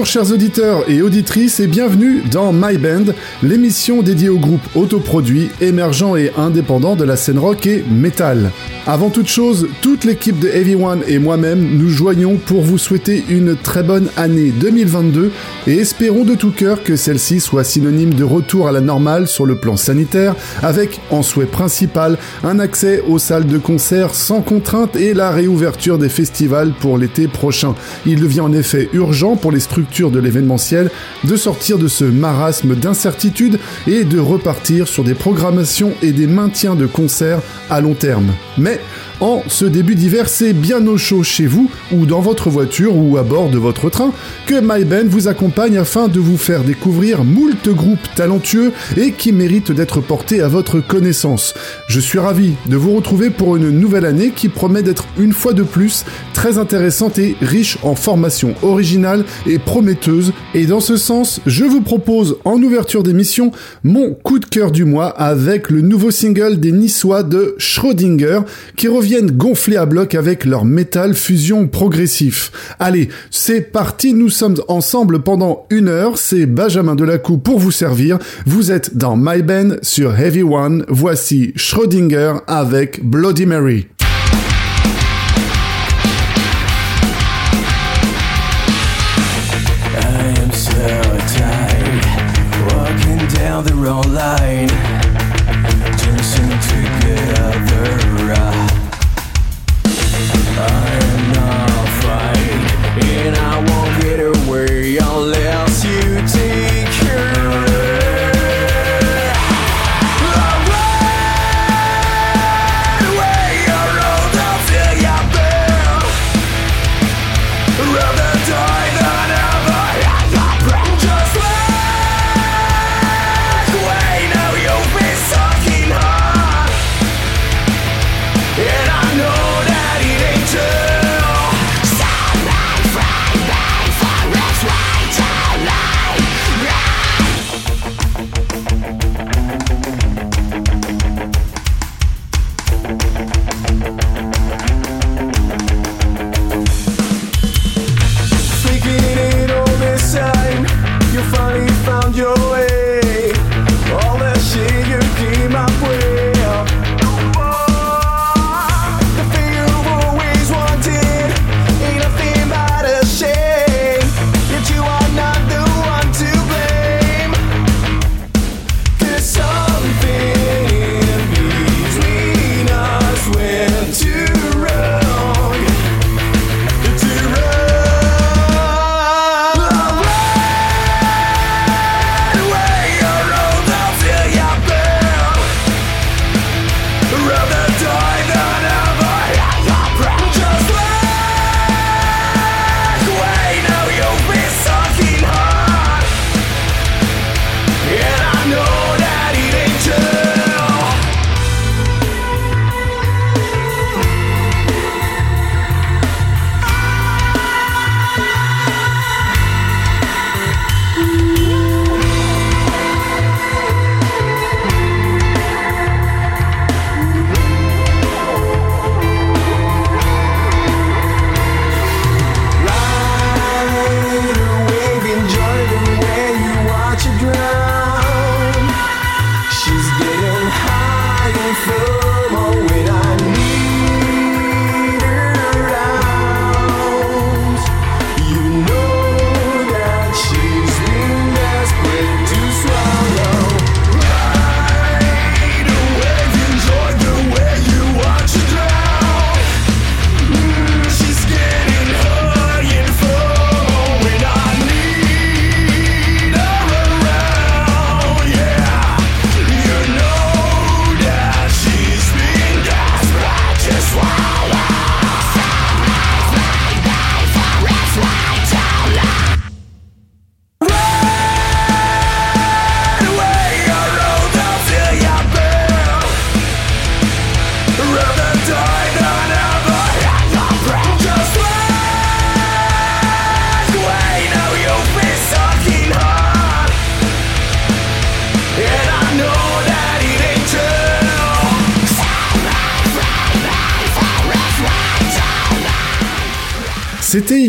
Bonjour chers auditeurs et auditrices et bienvenue dans My Band, l'émission dédiée au groupe autoproduit, émergent et indépendant de la scène rock et metal. Avant toute chose, toute l'équipe de Heavy One et moi-même nous joignons pour vous souhaiter une très bonne année 2022 et espérons de tout cœur que celle-ci soit synonyme de retour à la normale sur le plan sanitaire avec, en souhait principal, un accès aux salles de concert sans contrainte et la réouverture des festivals pour l'été prochain. Il devient en effet urgent pour les structures de l'événementiel de sortir de ce marasme d'incertitude et de repartir sur des programmations et des maintiens de concerts à long terme. Mais en ce début d'hiver, c'est bien au chaud chez vous, ou dans votre voiture, ou à bord de votre train, que MyBand vous accompagne afin de vous faire découvrir moult groupes talentueux et qui méritent d'être portés à votre connaissance. Je suis ravi de vous retrouver pour une nouvelle année qui promet d'être une fois de plus très intéressante et riche en formations originales et prometteuses. Et dans ce sens, je vous propose en ouverture d'émission mon coup de cœur du mois avec le nouveau single des Niçois de Schrödinger qui revient viennent gonfler à bloc avec leur métal fusion progressif. Allez, c'est parti, nous sommes ensemble pendant une heure, c'est Benjamin Delacou pour vous servir. Vous êtes dans My Band sur Heavy One, voici Schrödinger avec Bloody Mary.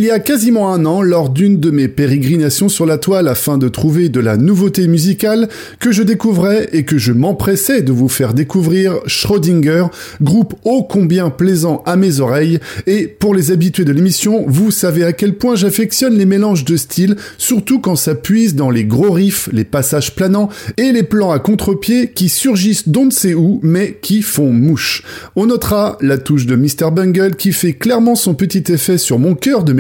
Il y a quasiment un an, lors d'une de mes pérégrinations sur la toile afin de trouver de la nouveauté musicale, que je découvrais et que je m'empressais de vous faire découvrir Schrödinger, groupe ô combien plaisant à mes oreilles, et pour les habitués de l'émission, vous savez à quel point j'affectionne les mélanges de styles, surtout quand ça puise dans les gros riffs, les passages planants et les plans à contre-pied qui surgissent d'on ne sait où, mais qui font mouche. On notera la touche de Mr. Bungle qui fait clairement son petit effet sur mon cœur de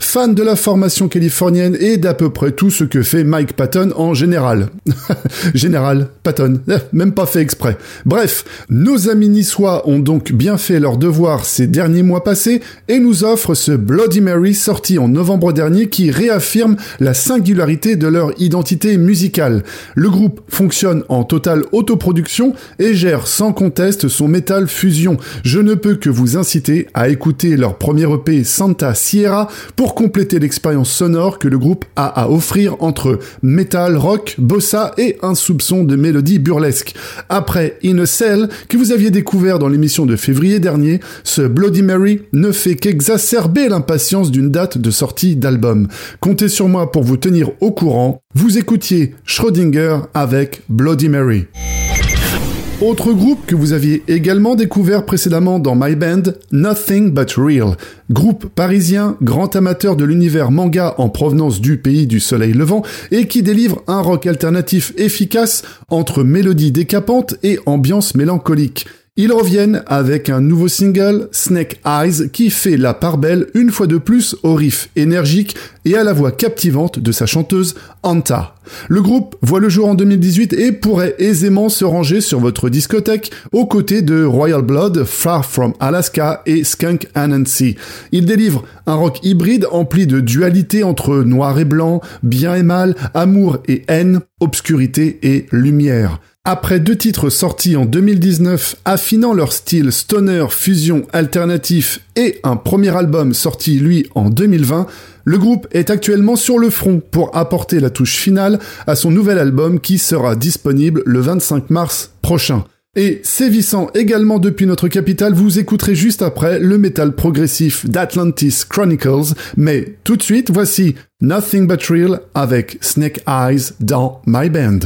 fan de la formation californienne et d'à peu près tout ce que fait Mike Patton en général. général, Patton, eh, même pas fait exprès. Bref, nos amis niçois ont donc bien fait leur devoir ces derniers mois passés et nous offrent ce Bloody Mary sorti en novembre dernier qui réaffirme la singularité de leur identité musicale. Le groupe fonctionne en totale autoproduction et gère sans conteste son métal fusion. Je ne peux que vous inciter à écouter leur premier EP Santa Sierra pour compléter l'expérience sonore que le groupe a à offrir entre metal, rock, bossa et un soupçon de mélodie burlesque. Après In a Cell, que vous aviez découvert dans l'émission de février dernier, ce Bloody Mary ne fait qu'exacerber l'impatience d'une date de sortie d'album. Comptez sur moi pour vous tenir au courant. Vous écoutiez Schrödinger avec Bloody Mary. Autre groupe que vous aviez également découvert précédemment dans My Band, Nothing But Real. Groupe parisien, grand amateur de l'univers manga en provenance du pays du soleil levant et qui délivre un rock alternatif efficace entre mélodies décapantes et ambiance mélancolique. Ils reviennent avec un nouveau single, Snake Eyes, qui fait la part belle une fois de plus au riff énergique et à la voix captivante de sa chanteuse Anta. Le groupe voit le jour en 2018 et pourrait aisément se ranger sur votre discothèque aux côtés de Royal Blood, Far From Alaska et Skunk Anansi. Il délivre un rock hybride empli de dualité entre noir et blanc, bien et mal, amour et haine, obscurité et lumière. Après deux titres sortis en 2019 affinant leur style stoner fusion alternatif et un premier album sorti lui en 2020, le groupe est actuellement sur le front pour apporter la touche finale à son nouvel album qui sera disponible le 25 mars prochain. Et sévissant également depuis notre capitale, vous écouterez juste après le métal progressif d'Atlantis Chronicles, mais tout de suite, voici Nothing But Real avec Snake Eyes dans My Band.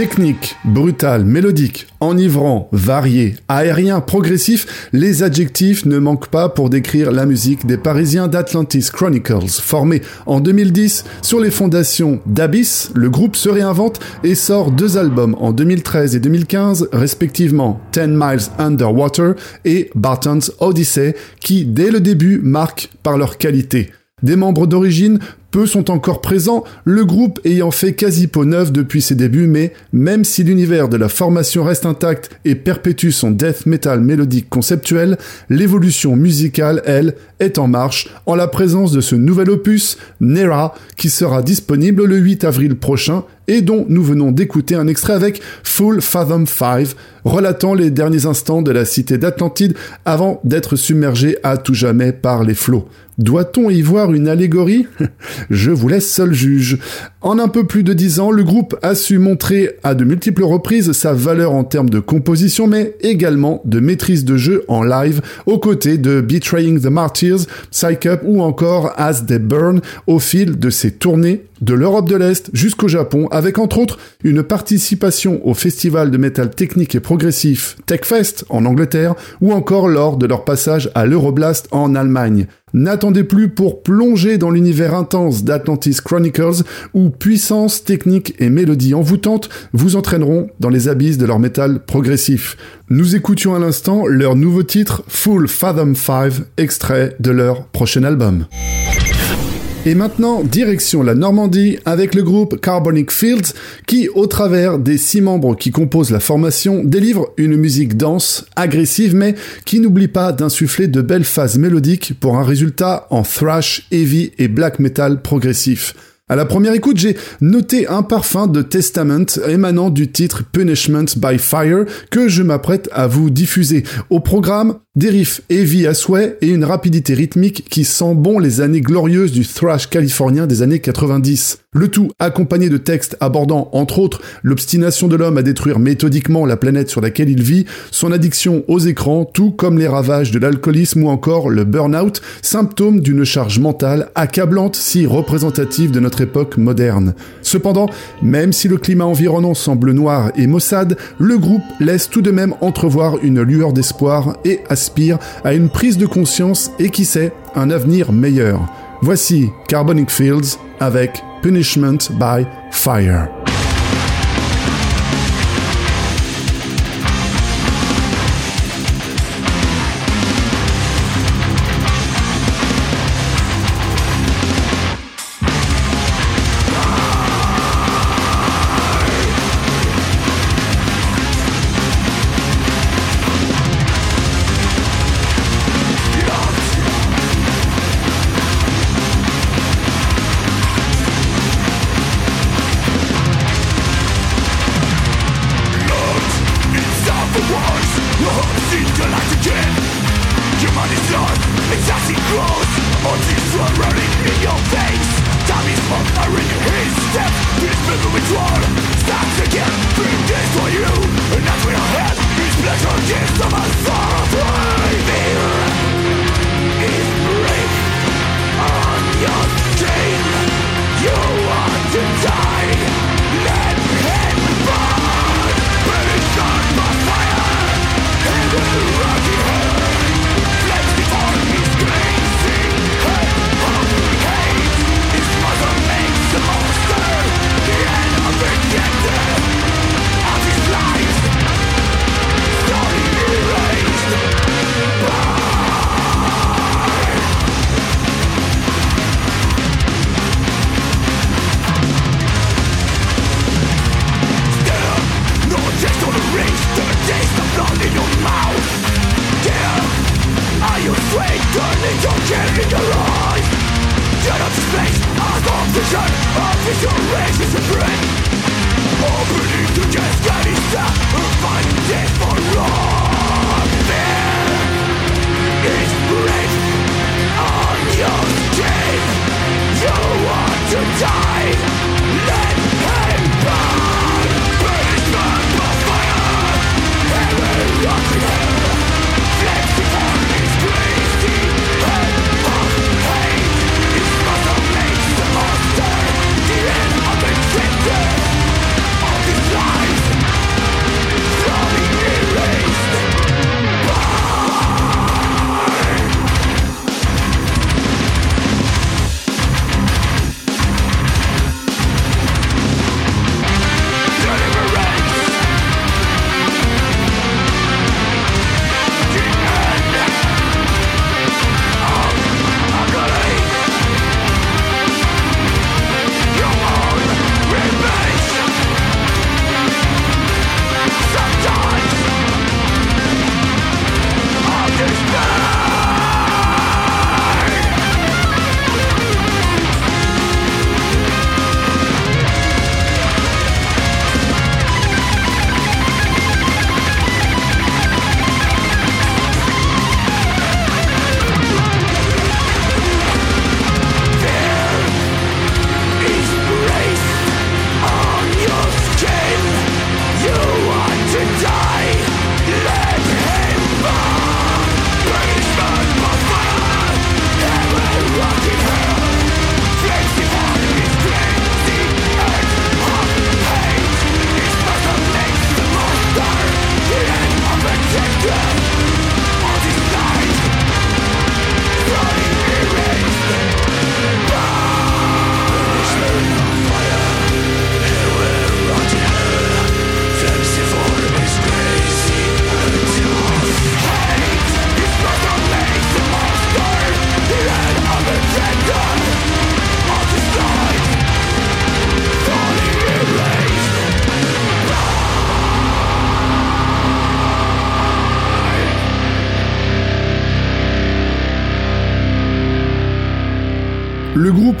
Technique, brutal, mélodique, enivrant, varié, aérien, progressif, les adjectifs ne manquent pas pour décrire la musique des Parisiens d'Atlantis Chronicles. Formé en 2010 sur les fondations d'Abyss, le groupe se réinvente et sort deux albums en 2013 et 2015, respectivement 10 Miles Underwater et Barton's Odyssey, qui dès le début marquent par leur qualité. Des membres d'origine, peu sont encore présents, le groupe ayant fait quasi peau neuve depuis ses débuts, mais même si l'univers de la formation reste intact et perpétue son death metal mélodique conceptuel, l'évolution musicale, elle, est en marche en la présence de ce nouvel opus, Nera, qui sera disponible le 8 avril prochain et dont nous venons d'écouter un extrait avec Full Fathom 5, relatant les derniers instants de la cité d'Atlantide avant d'être submergé à tout jamais par les flots. Doit-on y voir une allégorie? Je vous laisse seul juge. En un peu plus de dix ans, le groupe a su montrer à de multiples reprises sa valeur en termes de composition, mais également de maîtrise de jeu en live, aux côtés de Betraying the Martyrs, Psych Up ou encore As They Burn, au fil de ses tournées de l'Europe de l'Est jusqu'au Japon, avec entre autres une participation au festival de métal technique et progressif TechFest en Angleterre, ou encore lors de leur passage à l'Euroblast en Allemagne. N'attendez plus pour plonger dans l'univers intense d'Atlantis Chronicles, où puissance, technique et mélodie envoûtante vous entraîneront dans les abysses de leur métal progressif. Nous écoutions à l'instant leur nouveau titre Full Fathom 5, extrait de leur prochain album. Et maintenant, direction la Normandie avec le groupe Carbonic Fields qui, au travers des six membres qui composent la formation, délivre une musique dense, agressive, mais qui n'oublie pas d'insuffler de belles phases mélodiques pour un résultat en thrash, heavy et black metal progressif. À la première écoute, j'ai noté un parfum de Testament émanant du titre Punishment by Fire que je m'apprête à vous diffuser. Au programme, des riffs heavy à souhait et une rapidité rythmique qui sent bon les années glorieuses du thrash californien des années 90. Le tout accompagné de textes abordant, entre autres, l'obstination de l'homme à détruire méthodiquement la planète sur laquelle il vit, son addiction aux écrans, tout comme les ravages de l'alcoolisme ou encore le burn-out, symptôme d'une charge mentale accablante si représentative de notre époque moderne. Cependant, même si le climat environnant semble noir et maussade, le groupe laisse tout de même entrevoir une lueur d'espoir et aspire à une prise de conscience et qui sait, un avenir meilleur. Voici Carbonic Fields avec Punishment by Fire. Bring this for you, and that's what I had. It's pleasure, gifts of a.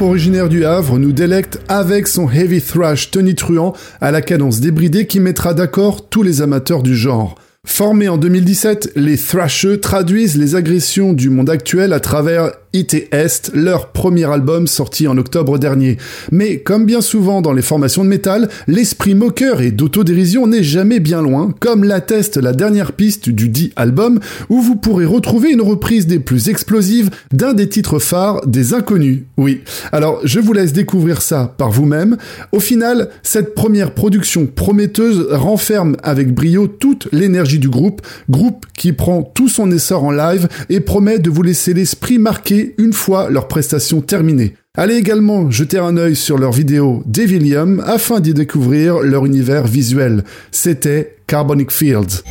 originaire du Havre nous délecte avec son heavy thrash tonitruant à la cadence débridée qui mettra d'accord tous les amateurs du genre. Formés en 2017, les Thrashers traduisent les agressions du monde actuel à travers It Est, leur premier album sorti en octobre dernier. Mais comme bien souvent dans les formations de métal, l'esprit moqueur et d'autodérision n'est jamais bien loin, comme l'atteste la dernière piste du dit album, où vous pourrez retrouver une reprise des plus explosives d'un des titres phares des Inconnus. Oui, alors je vous laisse découvrir ça par vous-même. Au final, cette première production prometteuse renferme avec brio toute l'énergie du groupe, groupe qui prend tout son essor en live et promet de vous laisser l'esprit marqué une fois leur prestation terminée. Allez également jeter un œil sur leur vidéo Devilium afin d'y découvrir leur univers visuel. C'était Carbonic Fields.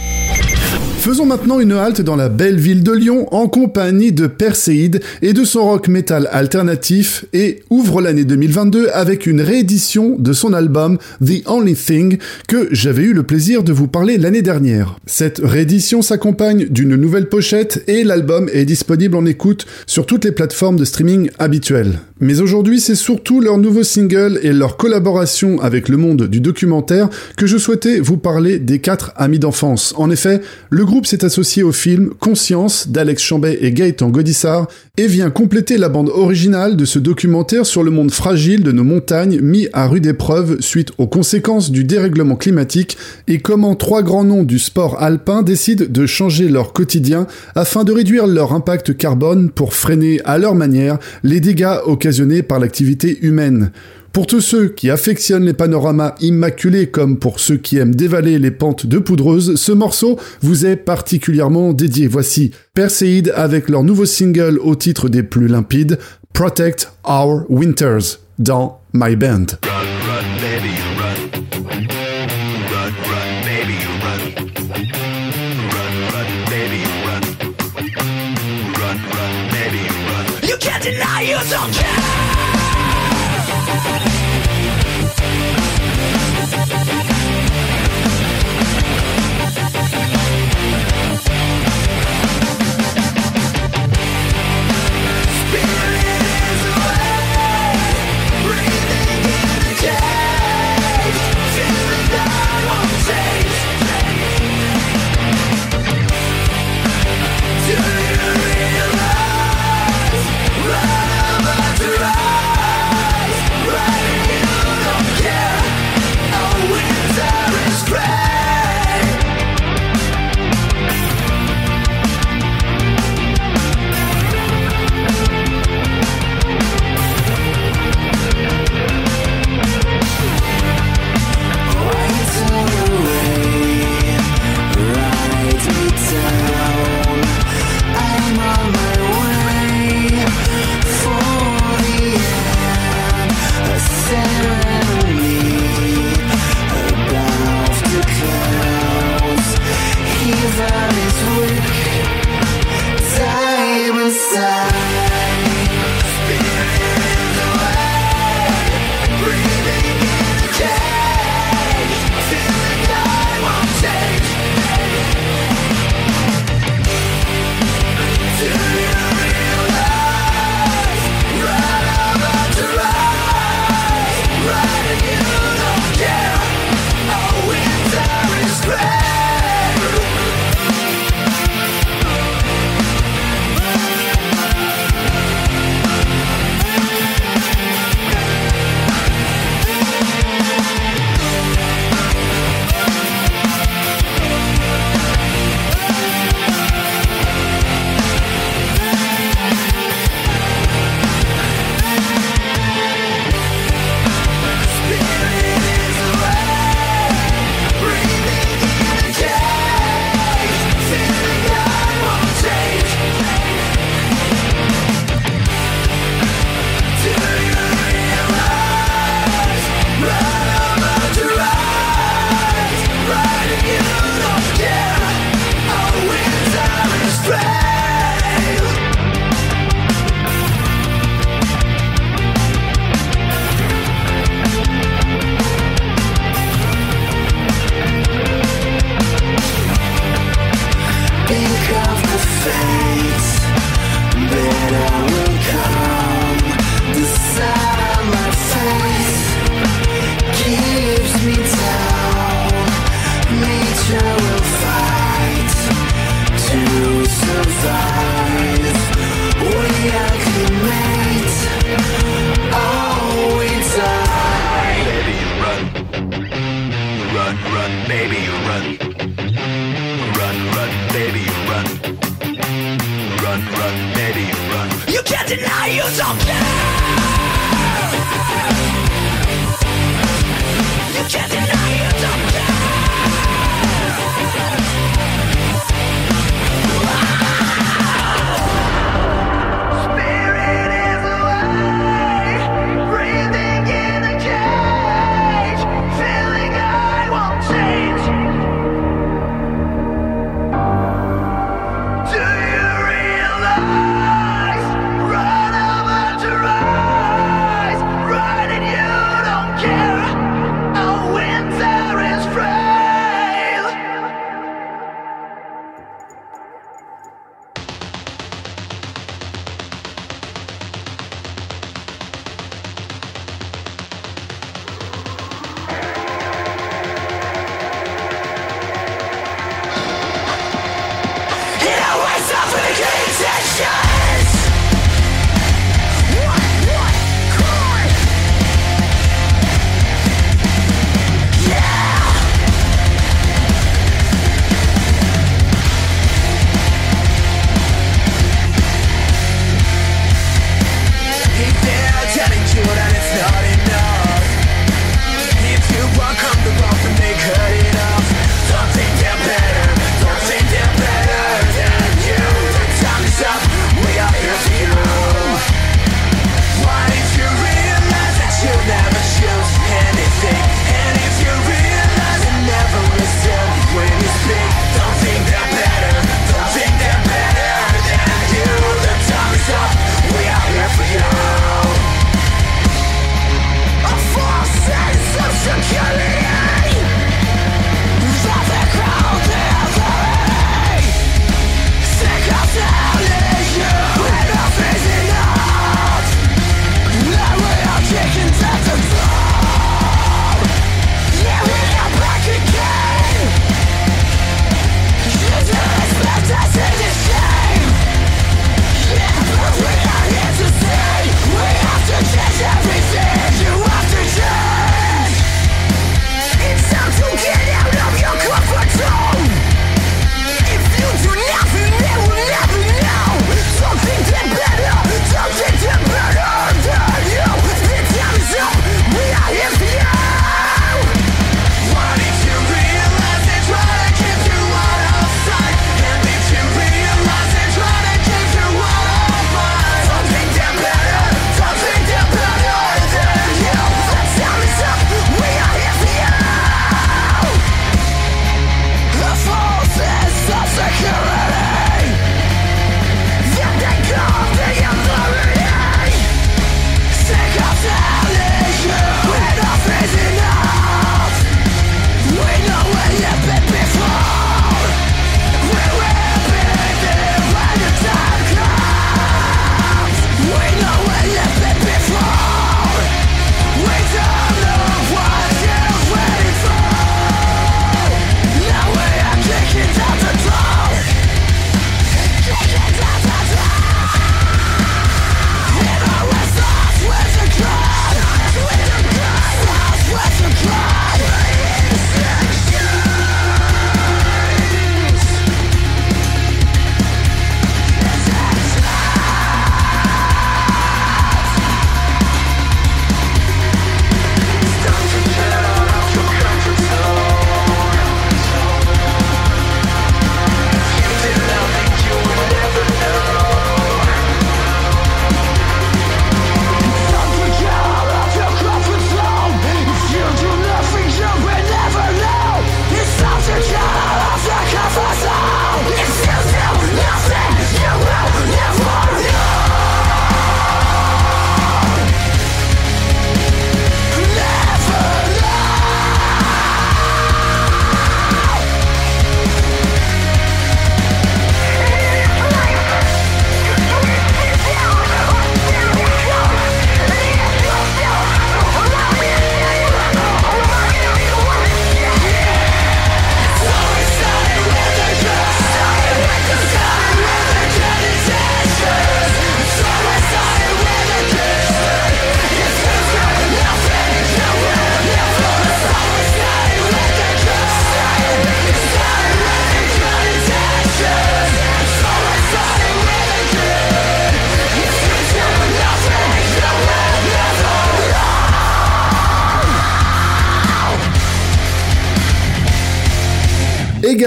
Faisons maintenant une halte dans la belle ville de Lyon en compagnie de Perséide et de son rock metal alternatif et ouvre l'année 2022 avec une réédition de son album The Only Thing que j'avais eu le plaisir de vous parler l'année dernière. Cette réédition s'accompagne d'une nouvelle pochette et l'album est disponible en écoute sur toutes les plateformes de streaming habituelles. Mais aujourd'hui, c'est surtout leur nouveau single et leur collaboration avec le monde du documentaire que je souhaitais vous parler des quatre amis d'enfance. En effet, le groupe s'est associé au film Conscience d'Alex Chambet et Gaëtan Godissart et vient compléter la bande originale de ce documentaire sur le monde fragile de nos montagnes mis à rude épreuve suite aux conséquences du dérèglement climatique et comment trois grands noms du sport alpin décident de changer leur quotidien afin de réduire leur impact carbone pour freiner à leur manière les dégâts occasionnés par l'activité humaine. Pour tous ceux qui affectionnent les panoramas immaculés comme pour ceux qui aiment dévaler les pentes de poudreuse, ce morceau vous est particulièrement dédié. Voici Perseid avec leur nouveau single au titre des plus limpides, Protect Our Winters, dans My Band. You can't deny you.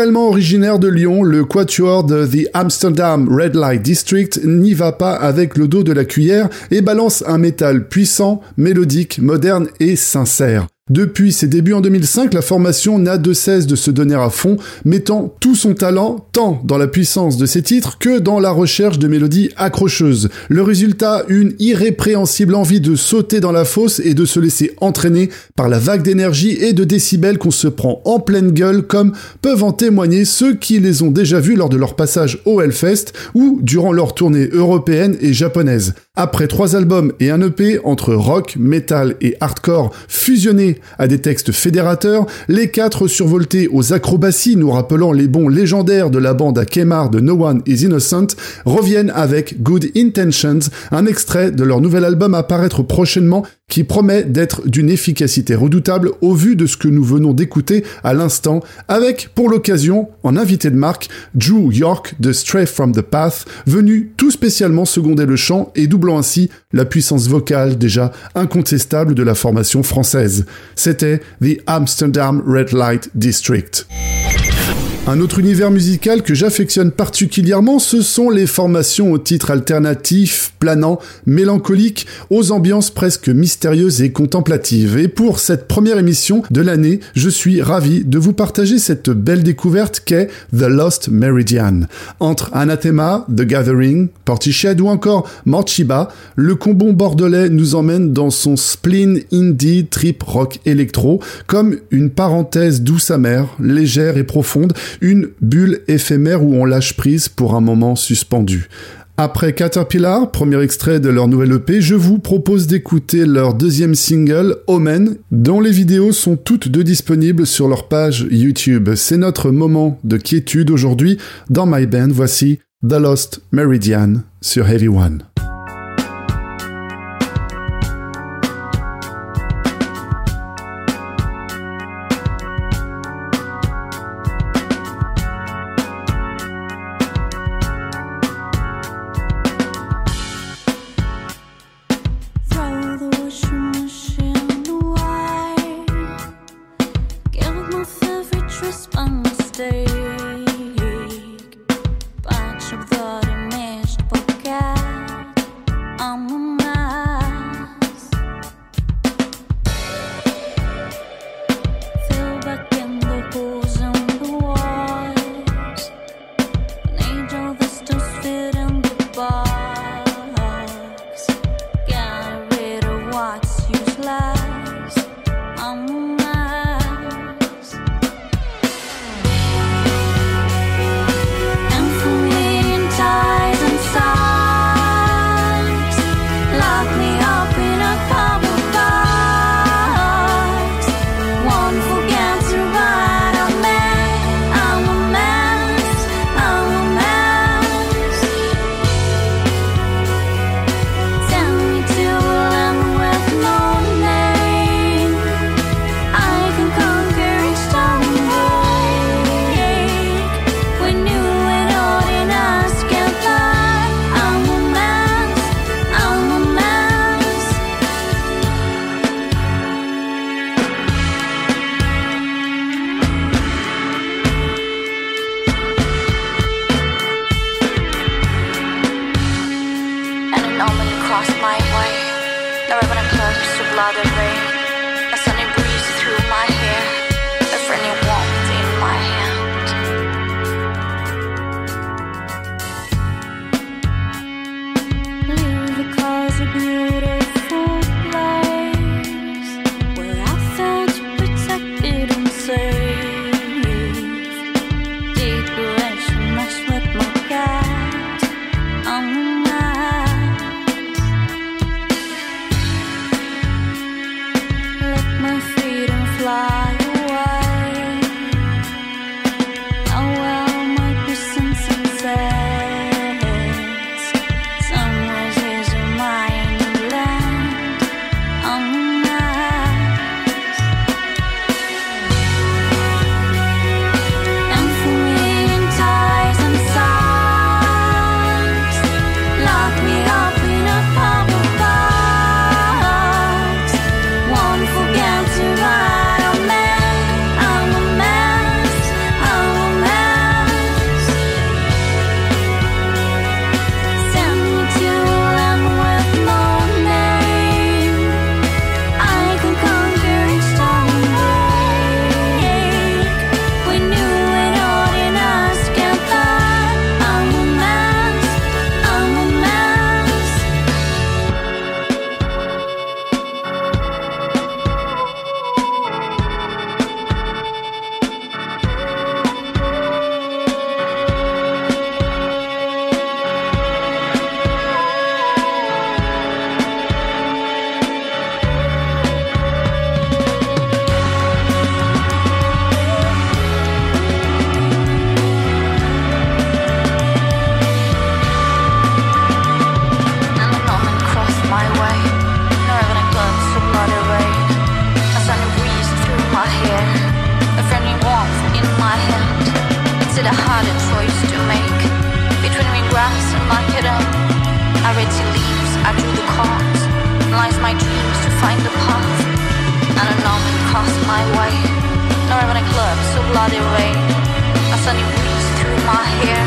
Également originaire de Lyon, le quatuor de The Amsterdam Red Light District n'y va pas avec le dos de la cuillère et balance un métal puissant, mélodique, moderne et sincère. Depuis ses débuts en 2005, la formation n'a de cesse de se donner à fond, mettant tout son talent tant dans la puissance de ses titres que dans la recherche de mélodies accrocheuses. Le résultat, une irrépréhensible envie de sauter dans la fosse et de se laisser entraîner par la vague d'énergie et de décibels qu'on se prend en pleine gueule comme peuvent en témoigner ceux qui les ont déjà vus lors de leur passage au Hellfest ou durant leur tournée européenne et japonaise. Après trois albums et un EP entre rock, metal et hardcore fusionnés à des textes fédérateurs, les quatre survoltés aux acrobaties nous rappelant les bons légendaires de la bande à Kemar de No One is Innocent reviennent avec Good Intentions, un extrait de leur nouvel album à paraître prochainement qui promet d'être d'une efficacité redoutable au vu de ce que nous venons d'écouter à l'instant, avec, pour l'occasion, en invité de marque, Drew York de Stray from the Path, venu tout spécialement seconder le chant et doublant ainsi la puissance vocale déjà incontestable de la formation française. C'était The Amsterdam Red Light District. Un autre univers musical que j'affectionne particulièrement, ce sont les formations au titre alternatif, planant, mélancolique, aux ambiances presque mystérieuses et contemplatives. Et pour cette première émission de l'année, je suis ravi de vous partager cette belle découverte qu'est The Lost Meridian. Entre Anathema, The Gathering, Portiched ou encore Morchiba, le combo bordelais nous emmène dans son spleen indie trip rock électro, comme une parenthèse douce amère, légère et profonde, une bulle éphémère où on lâche prise pour un moment suspendu. Après Caterpillar, premier extrait de leur nouvelle EP, je vous propose d'écouter leur deuxième single, Omen, dont les vidéos sont toutes deux disponibles sur leur page YouTube. C'est notre moment de quiétude aujourd'hui. Dans My Band, voici The Lost Meridian sur Heavy One. consider harder choice to make between green grass and macadam. I read the leaves, I drew the cards, lies my dreams to find the path. And a normal crossed my way, nor even a club so bloody rain. A sunny breeze through my hair,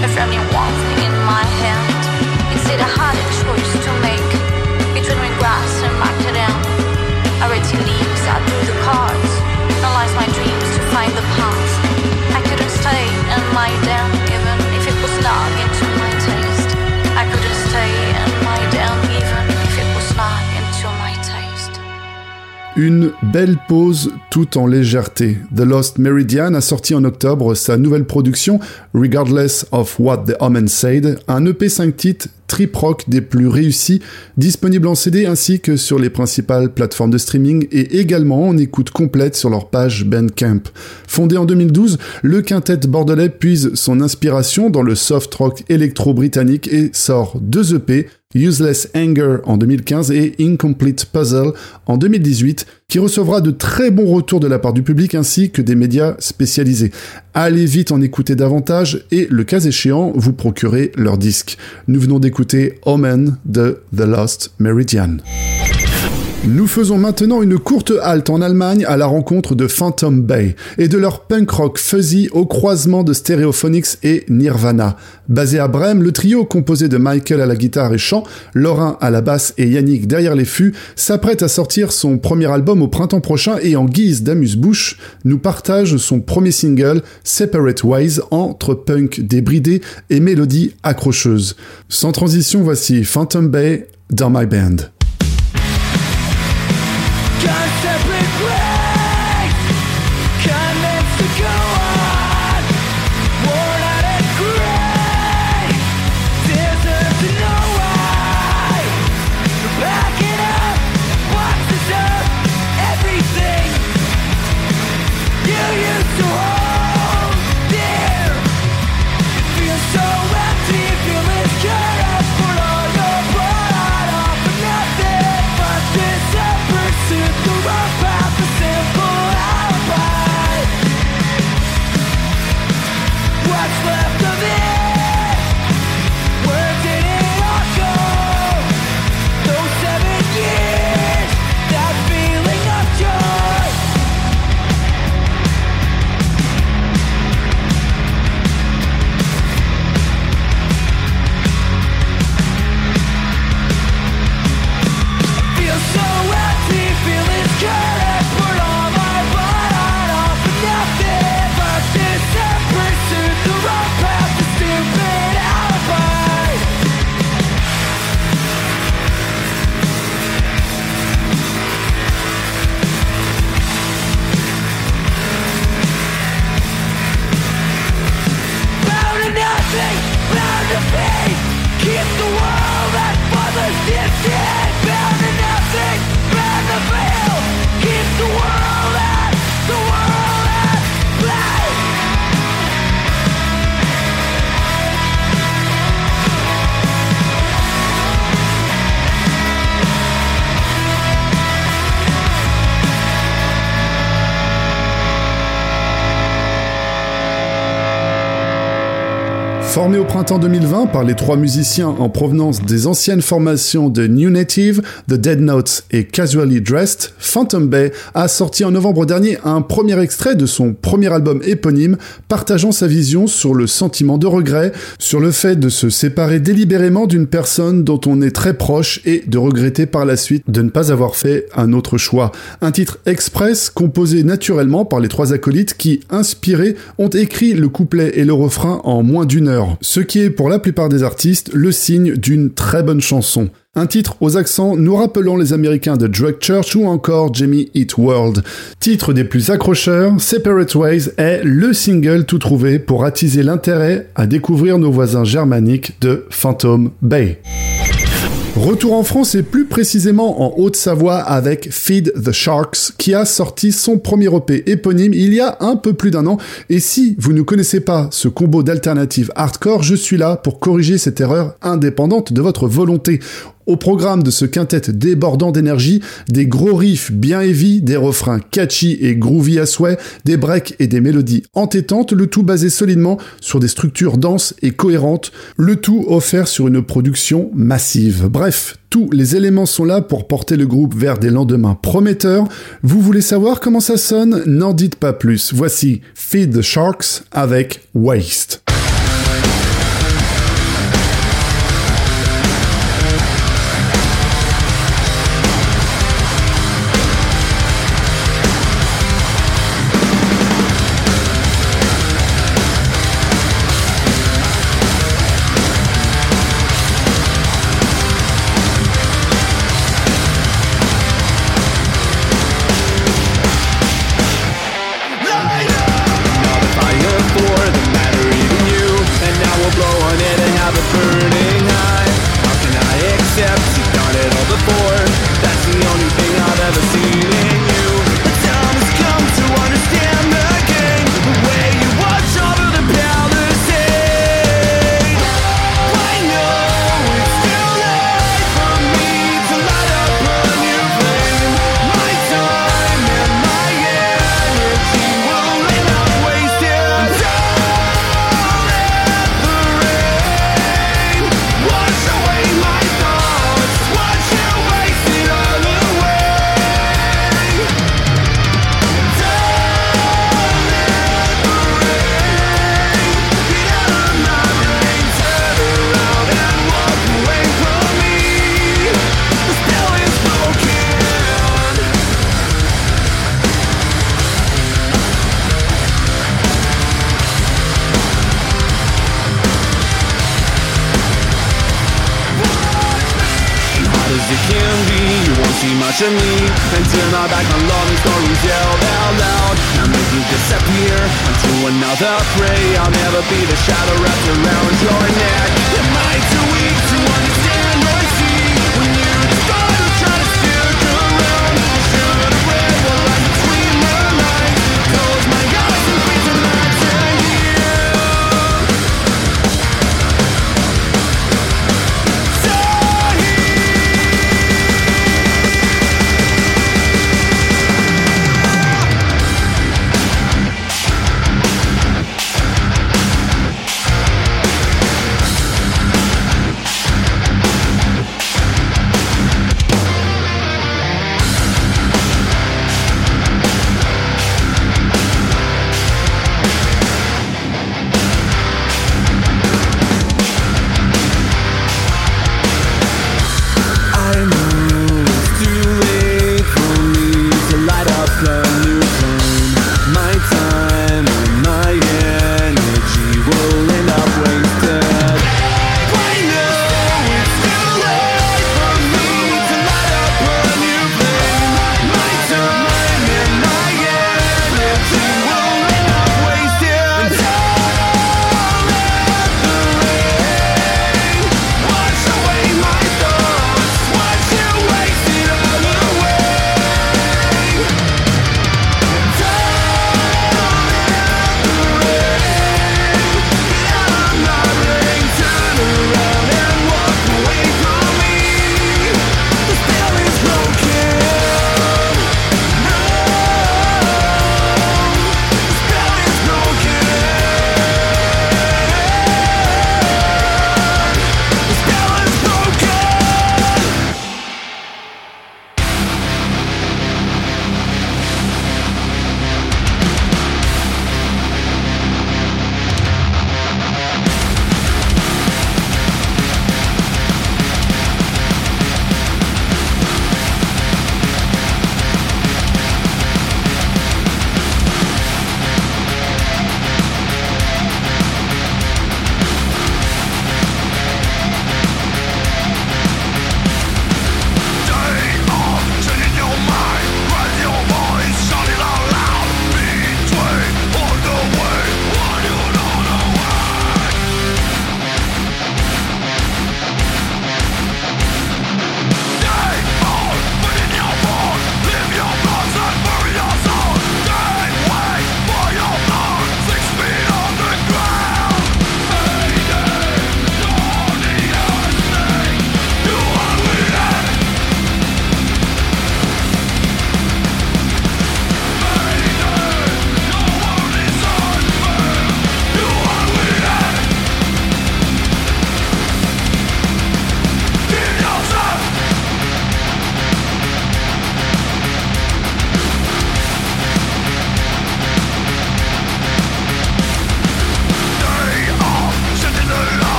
a friendly warmth in my hand. It's a harder choice to make between green grass and macadam. I read the leaves, I drew the cards, analyze my dreams to find the path. Une belle pause tout en légèreté. The Lost Meridian a sorti en octobre sa nouvelle production Regardless of What the Omen Said, un EP 5 titres trip rock des plus réussis, disponible en CD ainsi que sur les principales plateformes de streaming et également en écoute complète sur leur page Bandcamp. Fondé en 2012, le quintet bordelais puise son inspiration dans le soft rock électro-britannique et sort deux EP, Useless Anger en 2015 et Incomplete Puzzle en 2018, qui recevra de très bons retours de la part du public ainsi que des médias spécialisés. Allez vite en écouter davantage et, le cas échéant, vous procurez leur disque. Nous venons d'écouter Omen de The Lost Meridian. Nous faisons maintenant une courte halte en Allemagne à la rencontre de Phantom Bay et de leur punk rock fuzzy au croisement de Stereophonics et Nirvana. Basé à Brême, le trio composé de Michael à la guitare et chant, Laurent à la basse et Yannick derrière les fûts s'apprête à sortir son premier album au printemps prochain et en guise d'amuse-bouche nous partage son premier single Separate Ways entre punk débridé et mélodie accrocheuse. Sans transition, voici Phantom Bay dans My Band. Formé au printemps 2020 par les trois musiciens en provenance des anciennes formations de New Native, The Dead Notes et Casually Dressed, Phantom Bay a sorti en novembre dernier un premier extrait de son premier album éponyme, partageant sa vision sur le sentiment de regret, sur le fait de se séparer délibérément d'une personne dont on est très proche et de regretter par la suite de ne pas avoir fait un autre choix. Un titre express composé naturellement par les trois acolytes qui, inspirés, ont écrit le couplet et le refrain en moins d'une heure, ce qui est pour la plupart des artistes le signe d'une très bonne chanson. Un titre aux accents nous rappelant les Américains de Drug Church ou encore Jamie Eat World. Titre des plus accrocheurs, Separate Ways est le single tout trouvé pour attiser l'intérêt à découvrir nos voisins germaniques de Phantom Bay. Retour en France et plus précisément en Haute-Savoie avec Feed the Sharks qui a sorti son premier EP éponyme il y a un peu plus d'un an et si vous ne connaissez pas ce combo d'alternatives hardcore, je suis là pour corriger cette erreur indépendante de votre volonté. Au programme de ce quintet débordant d'énergie, des gros riffs bien heavy, des refrains catchy et groovy à souhait, des breaks et des mélodies entêtantes, le tout basé solidement sur des structures denses et cohérentes, le tout offert sur une production massive. Bref, tous les éléments sont là pour porter le groupe vers des lendemains prometteurs. Vous voulez savoir comment ça sonne? N'en dites pas plus. Voici Feed the Sharks avec Waste.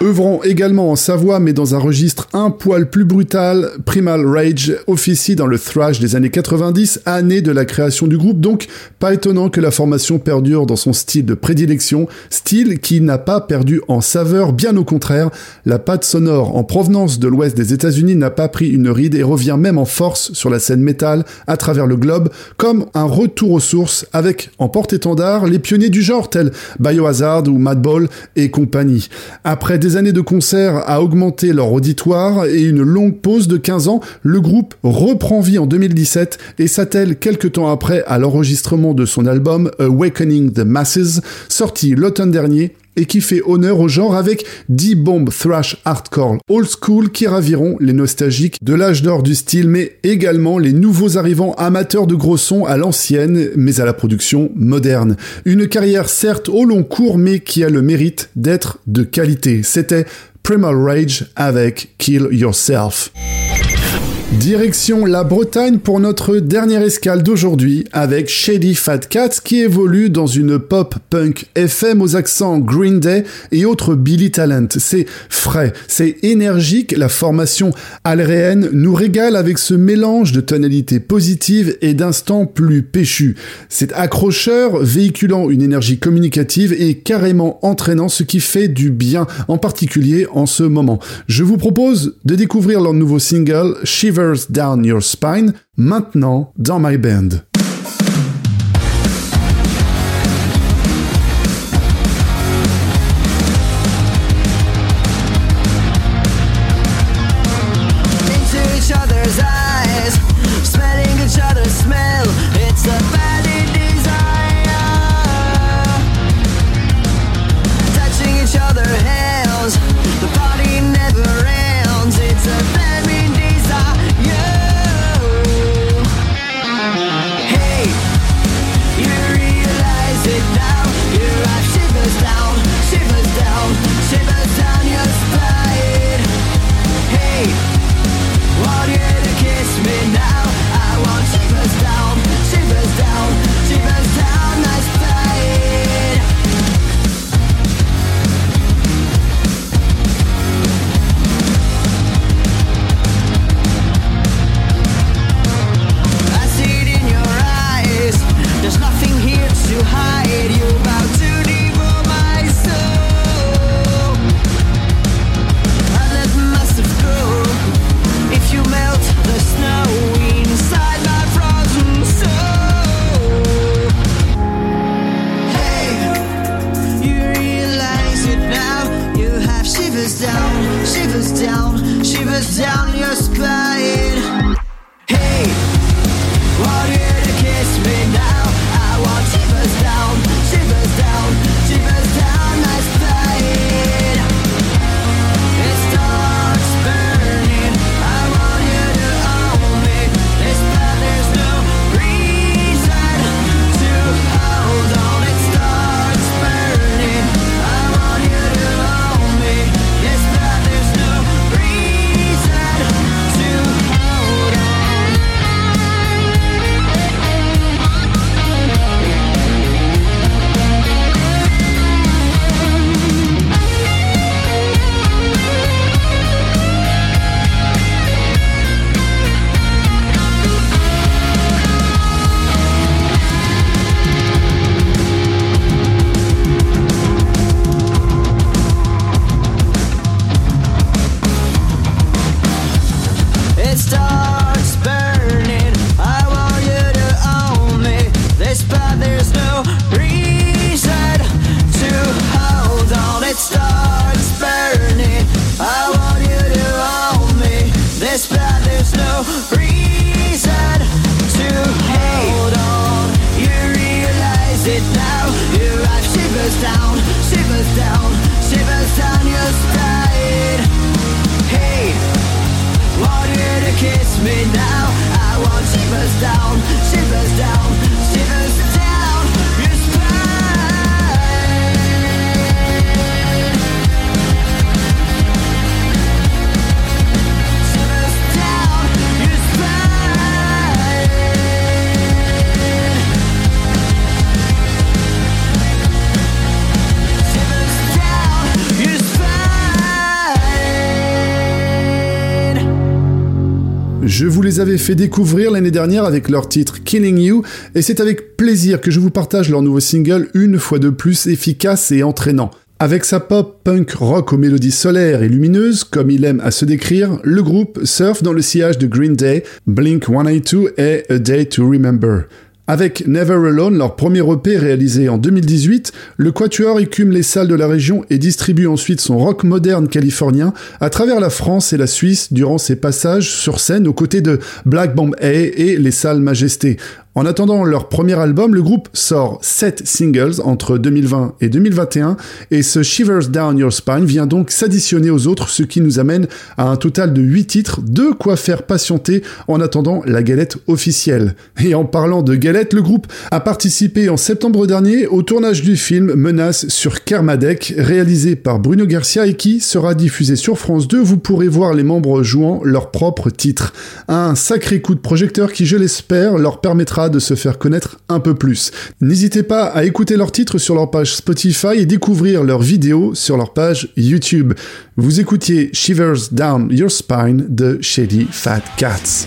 Œuvrant également en Savoie, mais dans un registre un poil plus brutal, Primal Rage officie dans le thrash des années 90, année de la création du groupe, donc pas étonnant que la formation perdure dans son style de prédilection, style qui n'a pas perdu en saveur, bien au contraire, la patte sonore en provenance de l'ouest des États-Unis n'a pas pris une ride et revient même en force sur la scène métal à travers le globe, comme un retour aux sources avec en porte-étendard les pionniers du genre tels Biohazard ou Madball et compagnie. Après des années de concerts à augmenter leur auditoire et une longue pause de 15 ans, le groupe reprend vie en 2017 et s'attelle quelques temps après à l'enregistrement de son album Awakening the Masses, sorti l'automne dernier et qui fait honneur au genre avec 10 bombes thrash hardcore old school qui raviront les nostalgiques de l'âge d'or du style, mais également les nouveaux arrivants amateurs de gros sons à l'ancienne, mais à la production moderne. Une carrière certes au long cours, mais qui a le mérite d'être de qualité. C'était Primal Rage avec Kill Yourself. Direction la Bretagne pour notre dernière escale d'aujourd'hui avec Shady Fat Cat qui évolue dans une pop punk FM aux accents Green Day et autres Billy Talent. C'est frais, c'est énergique, la formation alréenne nous régale avec ce mélange de tonalités positives et d'instants plus péchus. C'est accrocheur, véhiculant une énergie communicative et carrément entraînant ce qui fait du bien, en particulier en ce moment. Je vous propose de découvrir leur nouveau single Shivers Down Your Spine maintenant dans My Band. Les avais fait découvrir l'année dernière avec leur titre Killing You, et c'est avec plaisir que je vous partage leur nouveau single une fois de plus efficace et entraînant. Avec sa pop punk rock aux mélodies solaires et lumineuses, comme il aime à se décrire, le groupe surfe dans le sillage de Green Day, Blink 182 et A Day to Remember. Avec Never Alone, leur premier EP réalisé en 2018, le Quatuor écume les salles de la région et distribue ensuite son rock moderne californien à travers la France et la Suisse durant ses passages sur scène aux côtés de Black Bomb A et les salles Majesté. En attendant leur premier album, le groupe sort 7 singles entre 2020 et 2021 et ce Shivers Down Your Spine vient donc s'additionner aux autres, ce qui nous amène à un total de 8 titres, de quoi faire patienter en attendant la galette officielle. Et en parlant de galette, le groupe a participé en septembre dernier au tournage du film Menace sur Kermadec, réalisé par Bruno Garcia et qui sera diffusé sur France 2. Vous pourrez voir les membres jouant leurs propres titres. Un sacré coup de projecteur qui, je l'espère, leur permettra de se faire connaître un peu plus. N'hésitez pas à écouter leurs titres sur leur page Spotify et découvrir leurs vidéos sur leur page YouTube. Vous écoutiez Shivers Down Your Spine de Shady Fat Cats.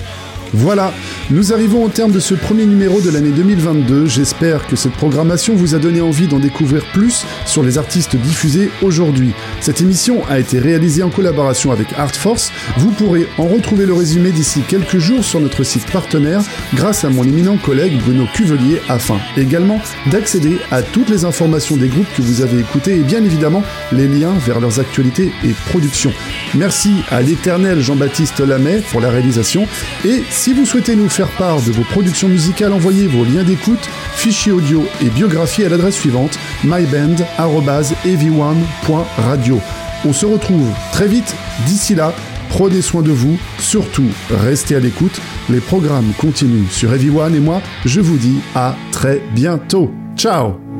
Voilà, nous arrivons au terme de ce premier numéro de l'année 2022. J'espère que cette programmation vous a donné envie d'en découvrir plus sur les artistes diffusés aujourd'hui. Cette émission a été réalisée en collaboration avec Artforce. Vous pourrez en retrouver le résumé d'ici quelques jours sur notre site partenaire grâce à mon éminent collègue Bruno Cuvelier afin également d'accéder à toutes les informations des groupes que vous avez écoutés et bien évidemment les liens vers leurs actualités et productions. Merci à l'éternel Jean-Baptiste Lamet pour la réalisation et si vous souhaitez nous faire part de vos productions musicales, envoyez vos liens d'écoute, fichiers audio et biographie à l'adresse suivante myband@ev1.radio. On se retrouve très vite. D'ici là, prenez soin de vous. Surtout, restez à l'écoute. Les programmes continuent sur Ev1 et moi, je vous dis à très bientôt. Ciao